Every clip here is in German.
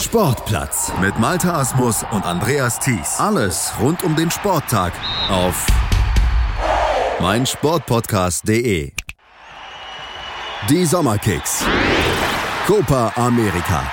Sportplatz mit Malta Asmus und Andreas Thies. Alles rund um den Sporttag auf meinsportpodcast.de. Die Sommerkicks. Copa America.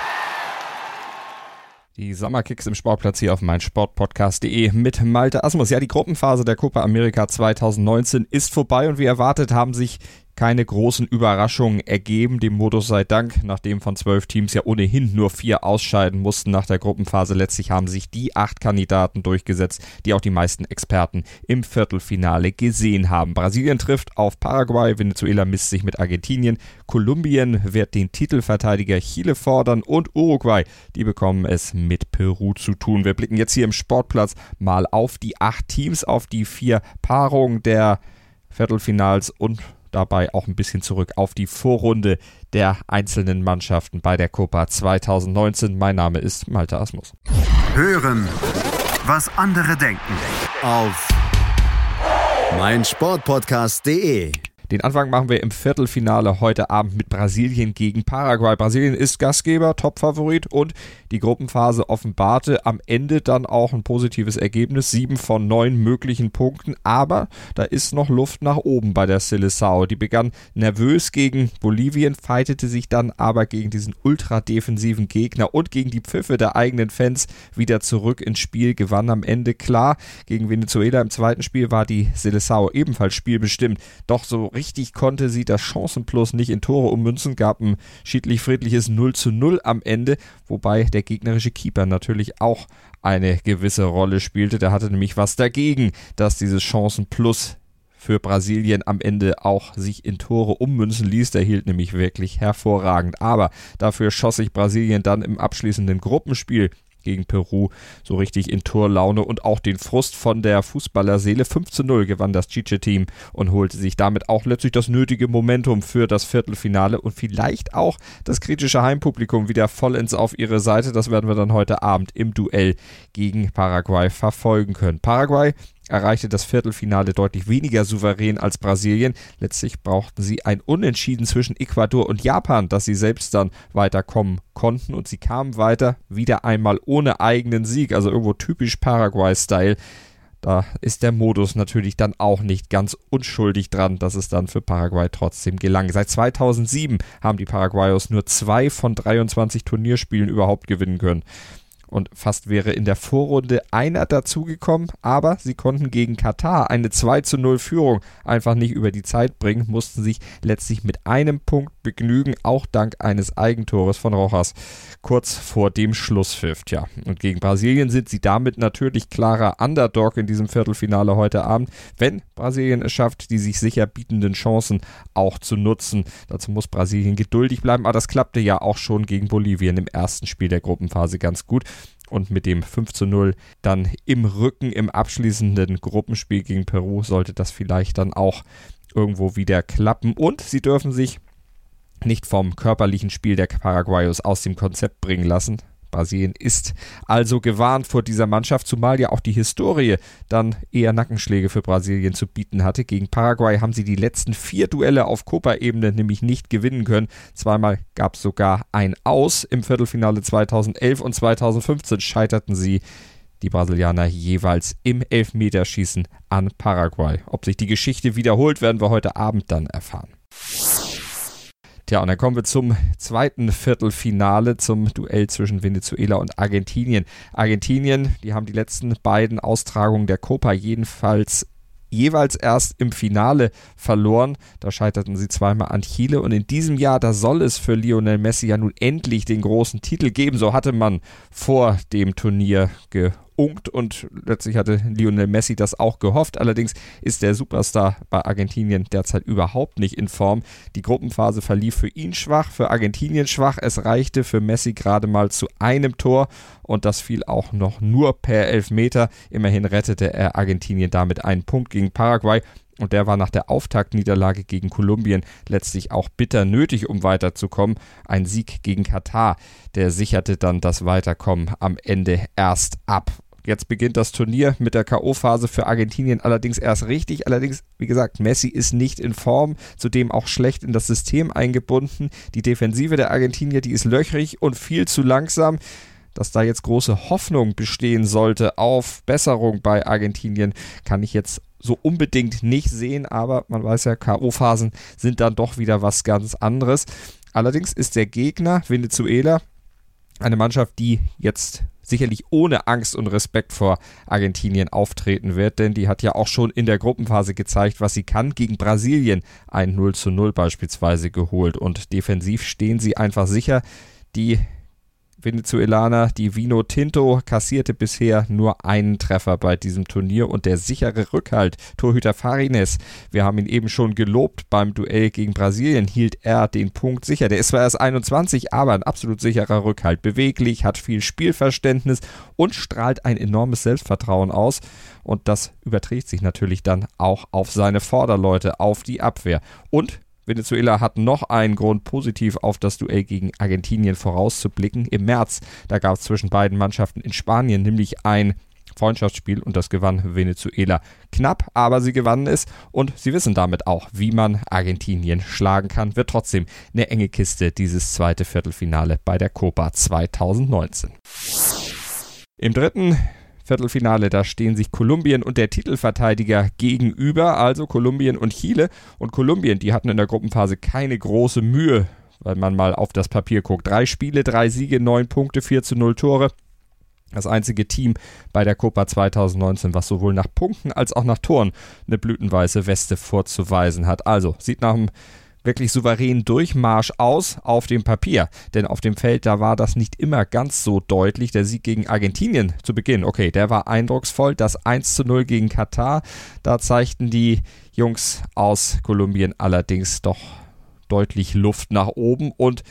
Die Sommerkicks im Sportplatz hier auf meinsportpodcast.de mit Malte Asmus. Ja, die Gruppenphase der Copa America 2019 ist vorbei und wie erwartet haben sich keine großen Überraschungen ergeben, dem Modus sei Dank, nachdem von zwölf Teams ja ohnehin nur vier ausscheiden mussten nach der Gruppenphase. Letztlich haben sich die acht Kandidaten durchgesetzt, die auch die meisten Experten im Viertelfinale gesehen haben. Brasilien trifft auf Paraguay, Venezuela misst sich mit Argentinien, Kolumbien wird den Titelverteidiger Chile fordern und Uruguay, die bekommen es mit Peru zu tun. Wir blicken jetzt hier im Sportplatz mal auf die acht Teams, auf die vier Paarungen der Viertelfinals und dabei auch ein bisschen zurück auf die Vorrunde der einzelnen Mannschaften bei der Copa 2019. Mein Name ist Malte Asmus. Hören, was andere denken auf meinsportpodcast.de. Den Anfang machen wir im Viertelfinale heute Abend mit Brasilien gegen Paraguay. Brasilien ist Gastgeber, Topfavorit und die Gruppenphase offenbarte am Ende dann auch ein positives Ergebnis. Sieben von neun möglichen Punkten, aber da ist noch Luft nach oben bei der Seleção. Die begann nervös gegen Bolivien, fightete sich dann aber gegen diesen ultradefensiven Gegner und gegen die Pfiffe der eigenen Fans wieder zurück ins Spiel, gewann am Ende klar. Gegen Venezuela im zweiten Spiel war die Seleção ebenfalls spielbestimmt. Doch so richtig konnte sie das Chancenplus nicht in Tore ummünzen, gab ein schiedlich-friedliches 0 zu 0 am Ende, wobei der gegnerische Keeper natürlich auch eine gewisse Rolle spielte. Der hatte nämlich was dagegen, dass dieses Chancenplus für Brasilien am Ende auch sich in Tore ummünzen ließ. Der hielt nämlich wirklich hervorragend. Aber dafür schoss sich Brasilien dann im abschließenden Gruppenspiel gegen Peru so richtig in Torlaune und auch den Frust von der Fußballerseele. 5 zu 0 gewann das Chiche-Team und holte sich damit auch letztlich das nötige Momentum für das Viertelfinale und vielleicht auch das kritische Heimpublikum wieder vollends auf ihre Seite. Das werden wir dann heute Abend im Duell gegen Paraguay verfolgen können. Paraguay erreichte das Viertelfinale deutlich weniger souverän als Brasilien. Letztlich brauchten sie ein Unentschieden zwischen Ecuador und Japan, dass sie selbst dann weiterkommen konnten und sie kamen weiter, wieder einmal ohne eigenen Sieg, also irgendwo typisch Paraguay-Style. Da ist der Modus natürlich dann auch nicht ganz unschuldig dran, dass es dann für Paraguay trotzdem gelang. Seit 2007 haben die Paraguayos nur zwei von 23 Turnierspielen überhaupt gewinnen können und fast wäre in der Vorrunde einer dazugekommen, aber sie konnten gegen Katar eine 2 zu 0 Führung einfach nicht über die Zeit bringen, mussten sich letztlich mit einem Punkt begnügen, auch dank eines Eigentores von Rojas kurz vor dem Schlusspfiff. Ja, und gegen Brasilien sind sie damit natürlich klarer Underdog in diesem Viertelfinale heute Abend, wenn Brasilien es schafft, die sich sicher bietenden Chancen auch zu nutzen. Dazu muss Brasilien geduldig bleiben, aber das klappte ja auch schon gegen Bolivien im ersten Spiel der Gruppenphase ganz gut und mit dem 5 zu 0 dann im Rücken im abschließenden Gruppenspiel gegen Peru sollte das vielleicht dann auch irgendwo wieder klappen. Und sie dürfen sich nicht vom körperlichen Spiel der Paraguayos aus dem Konzept bringen lassen. Brasilien ist also gewarnt vor dieser Mannschaft, zumal ja auch die Historie dann eher Nackenschläge für Brasilien zu bieten hatte. Gegen Paraguay haben sie die letzten vier Duelle auf Copa-Ebene nämlich nicht gewinnen können. Zweimal gab es sogar ein Aus. Im Viertelfinale 2011 und 2015 scheiterten sie die Brasilianer jeweils im Elfmeterschießen an Paraguay. Ob sich die Geschichte wiederholt, werden wir heute Abend dann erfahren. Tja, und dann kommen wir zum zweiten Viertelfinale, zum Duell zwischen Venezuela und Argentinien. Argentinien, die haben die letzten beiden Austragungen der Copa jedenfalls jeweils erst im Finale verloren. Da scheiterten sie zweimal an Chile und in diesem Jahr, da soll es für Lionel Messi ja nun endlich den großen Titel geben. So hatte man vor dem Turnier gehofft unkt und letztlich hatte Lionel Messi das auch gehofft. Allerdings ist der Superstar bei Argentinien derzeit überhaupt nicht in Form. Die Gruppenphase verlief für ihn schwach, für Argentinien schwach. Es reichte für Messi gerade mal zu einem Tor und das fiel auch noch nur per Elfmeter. Immerhin rettete er Argentinien damit einen Punkt gegen Paraguay. Und der war nach der Auftaktniederlage gegen Kolumbien letztlich auch bitter nötig, um weiterzukommen. Ein Sieg gegen Katar, der sicherte dann das Weiterkommen am Ende erst ab. Jetzt beginnt das Turnier mit der K.O.-Phase für Argentinien allerdings erst richtig. Allerdings, wie gesagt, Messi ist nicht in Form, zudem auch schlecht in das System eingebunden. Die Defensive der Argentinier, die ist löchrig und viel zu langsam. dass da jetzt große Hoffnung bestehen sollte auf Besserung bei Argentinien, kann ich jetzt so unbedingt nicht sehen, aber man weiß ja, K.O.-Phasen sind dann doch wieder was ganz anderes. Allerdings ist der Gegner Venezuela eine Mannschaft, die jetzt sicherlich ohne Angst und Respekt vor Argentinien auftreten wird, denn die hat ja auch schon in der Gruppenphase gezeigt, was sie kann. Gegen Brasilien ein 0 zu 0 beispielsweise geholt und defensiv stehen sie einfach sicher. Die Venezuelaner, die Vino Tinto, kassierte bisher nur einen Treffer bei diesem Turnier und der sichere Rückhalt, Torhüter Farines, wir haben ihn eben schon gelobt beim Duell gegen Brasilien, hielt er den Punkt sicher. Der ist zwar erst 21, aber ein absolut sicherer Rückhalt, beweglich, hat viel Spielverständnis und strahlt ein enormes Selbstvertrauen aus und das überträgt sich natürlich dann auch auf seine Vorderleute, auf die Abwehr. Und Venezuela hat noch einen Grund, positiv auf das Duell gegen Argentinien vorauszublicken. Im März, da gab es zwischen beiden Mannschaften in Spanien nämlich ein Freundschaftsspiel und das gewann Venezuela knapp, aber sie gewannen es und sie wissen damit auch, wie man Argentinien schlagen kann. Wird trotzdem eine enge Kiste dieses zweite Viertelfinale bei der Copa 2019. Im dritten Viertelfinale. Da stehen sich Kolumbien und der Titelverteidiger gegenüber, also Kolumbien und Chile. Und Kolumbien, die hatten in der Gruppenphase keine große Mühe, weil man mal auf das Papier guckt. Drei Spiele, drei Siege, neun Punkte, 4 zu 0 Tore. Das einzige Team bei der Copa 2019, was sowohl nach Punkten als auch nach Toren eine blütenweiße Weste vorzuweisen hat. Also sieht nach einem wirklich souveränen Durchmarsch aus auf dem Papier. Denn auf dem Feld, da war das nicht immer ganz so deutlich. Der Sieg gegen Argentinien zu Beginn, okay, der war eindrucksvoll. Das 1 zu 0 gegen Katar, da zeigten die Jungs aus Kolumbien allerdings doch deutlich Luft nach oben und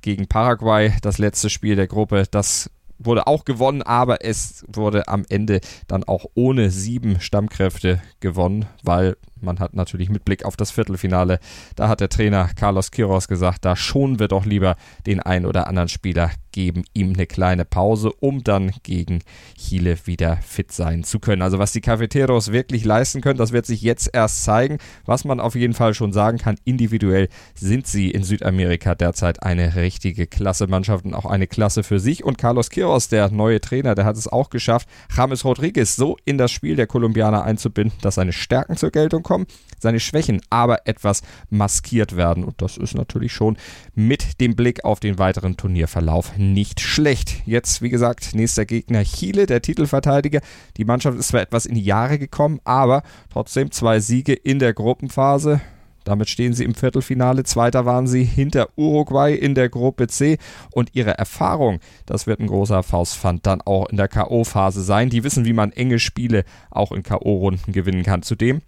gegen Paraguay, das letzte Spiel der Gruppe, das wurde auch gewonnen, aber es wurde am Ende dann auch ohne sieben Stammkräfte gewonnen, weil man hat natürlich mit Blick auf das Viertelfinale, da hat der Trainer Carlos Quiroz gesagt, da schonen wir doch lieber den einen oder anderen Spieler, geben ihm eine kleine Pause, um dann gegen Chile wieder fit sein zu können. Also was die Cafeteros wirklich leisten können, das wird sich jetzt erst zeigen. Was man auf jeden Fall schon sagen kann, individuell sind sie in Südamerika derzeit eine richtige Klasse-Mannschaft und auch eine Klasse für sich. Und Carlos Quiroz, der neue Trainer, der hat es auch geschafft, James Rodriguez so in das Spiel der Kolumbianer einzubinden, dass seine Stärken zur Geltung kommen kommen, seine Schwächen aber etwas maskiert werden. Und das ist natürlich schon mit dem Blick auf den weiteren Turnierverlauf nicht schlecht. Jetzt, wie gesagt, nächster Gegner Chile, der Titelverteidiger. Die Mannschaft ist zwar etwas in die Jahre gekommen, aber trotzdem zwei Siege in der Gruppenphase. Damit stehen sie im Viertelfinale. Zweiter waren sie hinter Uruguay in der Gruppe C. Und ihre Erfahrung, das wird ein großer Faustpfand dann auch in der K.O.-Phase sein. Die wissen, wie man enge Spiele auch in K.O.-Runden gewinnen kann. Zudem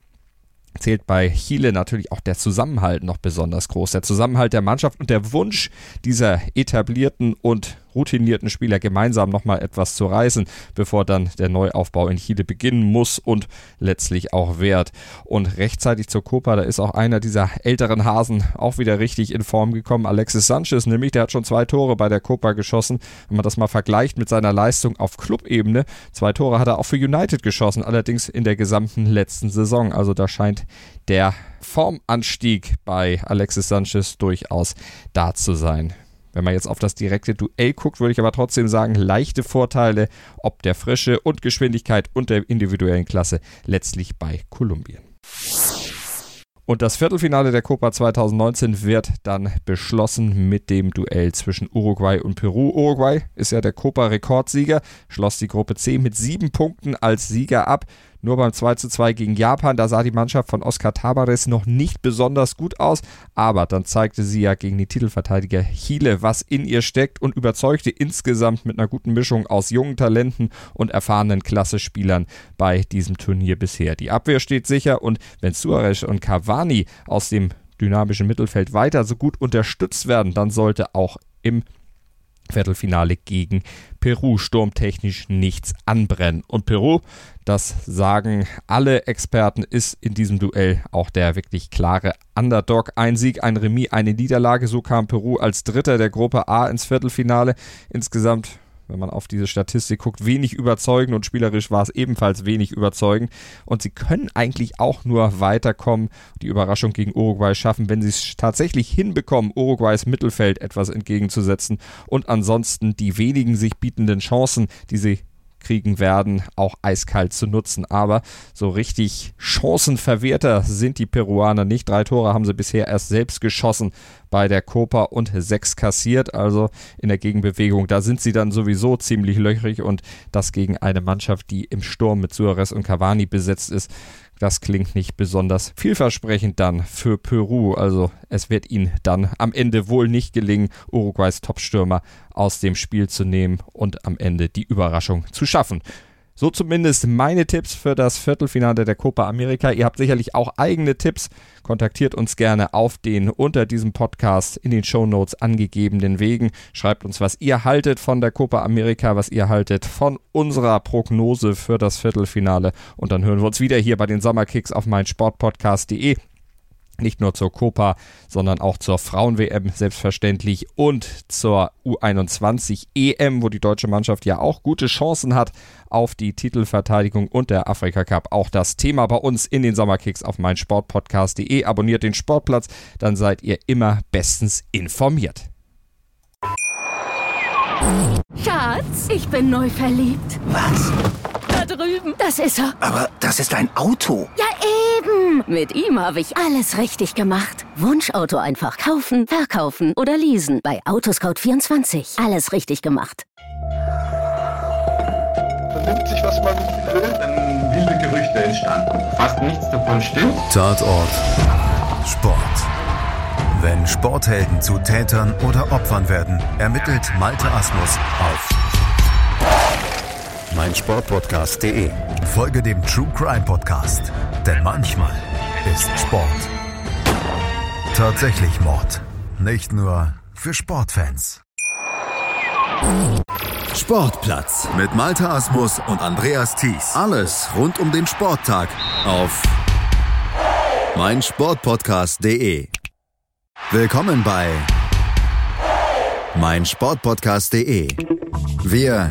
zählt bei Chile natürlich auch der Zusammenhalt noch besonders groß. Der Zusammenhalt der Mannschaft und der Wunsch dieser etablierten und routinierten Spieler gemeinsam nochmal etwas zu reißen, bevor dann der Neuaufbau in Chile beginnen muss und letztlich auch wert. Und rechtzeitig zur Copa, da ist auch einer dieser älteren Hasen auch wieder richtig in Form gekommen. Alexis Sanchez nämlich, der hat schon zwei Tore bei der Copa geschossen. Wenn man das mal vergleicht mit seiner Leistung auf Clubebene, zwei Tore hat er auch für United geschossen, allerdings in der gesamten letzten Saison. Also da scheint der Formanstieg bei Alexis Sanchez durchaus da zu sein. Wenn man jetzt auf das direkte Duell guckt, würde ich aber trotzdem sagen, leichte Vorteile ob der Frische und Geschwindigkeit und der individuellen Klasse letztlich bei Kolumbien. Und das Viertelfinale der Copa 2019 wird dann beschlossen mit dem Duell zwischen Uruguay und Peru. Uruguay ist ja der Copa-Rekordsieger, schloss die Gruppe C mit sieben Punkten als Sieger ab. Nur beim 2 zu 2 gegen Japan, da sah die Mannschaft von Oscar Tabares noch nicht besonders gut aus, aber dann zeigte sie ja gegen die Titelverteidiger Chile, was in ihr steckt und überzeugte insgesamt mit einer guten Mischung aus jungen Talenten und erfahrenen Klassespielern bei diesem Turnier bisher. Die Abwehr steht sicher und wenn Suarez und Cavani aus dem dynamischen Mittelfeld weiter so gut unterstützt werden, dann sollte auch im Viertelfinale gegen Peru sturmtechnisch nichts anbrennen. Und Peru, das sagen alle Experten, ist in diesem Duell auch der wirklich klare Underdog. Ein Sieg, ein Remis, eine Niederlage. So kam Peru als Dritter der Gruppe A ins Viertelfinale. Insgesamt wenn man auf diese Statistik guckt, wenig überzeugend und spielerisch war es ebenfalls wenig überzeugend. Und sie können eigentlich auch nur weiterkommen, die Überraschung gegen Uruguay schaffen, wenn sie es tatsächlich hinbekommen, Uruguays Mittelfeld etwas entgegenzusetzen und ansonsten die wenigen sich bietenden Chancen, die sie kriegen werden, auch eiskalt zu nutzen. Aber so richtig Chancenverwerter sind die Peruaner nicht. Drei Tore haben sie bisher erst selbst geschossen bei der Copa und sechs kassiert. Also in der Gegenbewegung, da sind sie dann sowieso ziemlich löchrig und das gegen eine Mannschaft, die im Sturm mit Suarez und Cavani besetzt ist, das klingt nicht besonders vielversprechend dann für Peru. Also es wird ihnen dann am Ende wohl nicht gelingen, Uruguays Topstürmer aus dem Spiel zu nehmen und am Ende die Überraschung zu schaffen. So zumindest meine Tipps für das Viertelfinale der Copa America. Ihr habt sicherlich auch eigene Tipps. Kontaktiert uns gerne auf den unter diesem Podcast in den Show Notes angegebenen Wegen. Schreibt uns, was ihr haltet von der Copa America, was ihr haltet von unserer Prognose für das Viertelfinale. Und dann hören wir uns wieder hier bei den Sommerkicks auf meinsportpodcast.de nicht nur zur Copa, sondern auch zur Frauen-WM selbstverständlich und zur U21 EM, wo die deutsche Mannschaft ja auch gute Chancen hat auf die Titelverteidigung und der Afrika Cup. Auch das Thema bei uns in den Sommerkicks auf meinsportpodcast.de. Abonniert den Sportplatz, dann seid ihr immer bestens informiert. Schatz, ich bin neu verliebt. Was? Da drüben. Das ist er. Aber das ist ein Auto. Ja, Mit ihm habe ich alles richtig gemacht. Wunschauto einfach kaufen, verkaufen oder leasen. Bei Autoscout24. Alles richtig gemacht. Vernimmt sich, was man will. Dann wilde Gerüchte entstanden. Fast nichts davon stimmt. Tatort Sport. Wenn Sporthelden zu Tätern oder Opfern werden, ermittelt Malte Asmus auf meinsportpodcast.de. Folge dem True Crime Podcast, denn manchmal ist Sport tatsächlich Mord. Nicht nur für Sportfans. Sportplatz mit Malte Asmus und Andreas Thies. Alles rund um den Sporttag auf meinsportpodcast.de. Willkommen bei meinsportpodcast.de. Wir